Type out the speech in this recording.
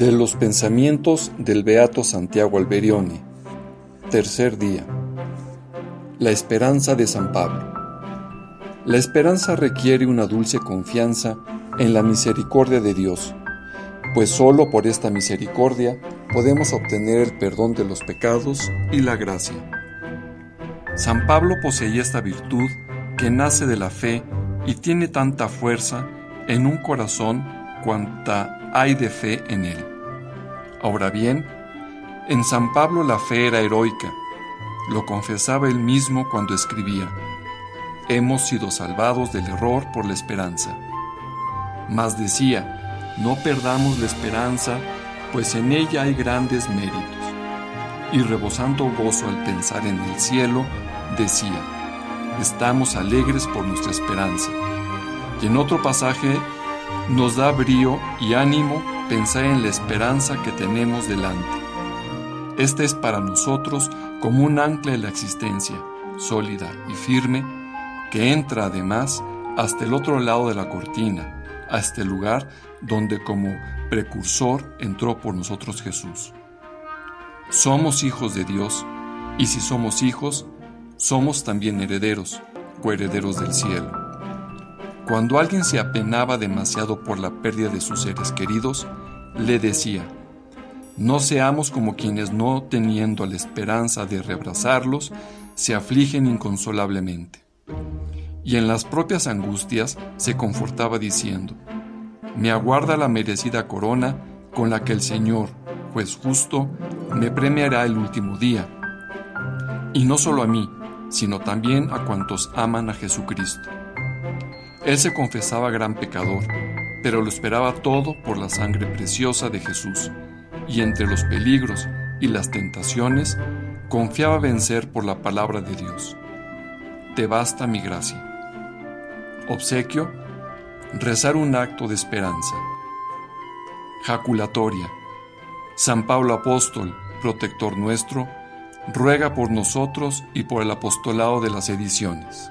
De los pensamientos del Beato Santiago Alberione. Tercer día. La esperanza de San Pablo. La esperanza requiere una dulce confianza en la misericordia de Dios, pues sólo por esta misericordia podemos obtener el perdón de los pecados y la gracia. San Pablo poseía esta virtud que nace de la fe y tiene tanta fuerza en un corazón cuanta hay de fe en él. Ahora bien, en San Pablo la fe era heroica, lo confesaba él mismo cuando escribía, hemos sido salvados del error por la esperanza. Mas decía, no perdamos la esperanza, pues en ella hay grandes méritos. Y rebosando gozo al pensar en el cielo, decía, estamos alegres por nuestra esperanza. Y en otro pasaje nos da brío y ánimo pensar en la esperanza que tenemos delante. Esta es para nosotros como un ancla de la existencia, sólida y firme, que entra además hasta el otro lado de la cortina, a este lugar donde como precursor entró por nosotros Jesús. Somos hijos de Dios, y si somos hijos, somos también herederos, coherederos del cielo. Cuando alguien se apenaba demasiado por la pérdida de sus seres queridos, le decía, no seamos como quienes no teniendo la esperanza de reabrazarlos, se afligen inconsolablemente. Y en las propias angustias se confortaba diciendo, me aguarda la merecida corona con la que el Señor, juez justo, me premiará el último día. Y no solo a mí, sino también a cuantos aman a Jesucristo. Él se confesaba gran pecador, pero lo esperaba todo por la sangre preciosa de Jesús, y entre los peligros y las tentaciones, confiaba vencer por la palabra de Dios. Te basta mi gracia. Obsequio, rezar un acto de esperanza. Jaculatoria. San Pablo Apóstol, protector nuestro, ruega por nosotros y por el apostolado de las ediciones.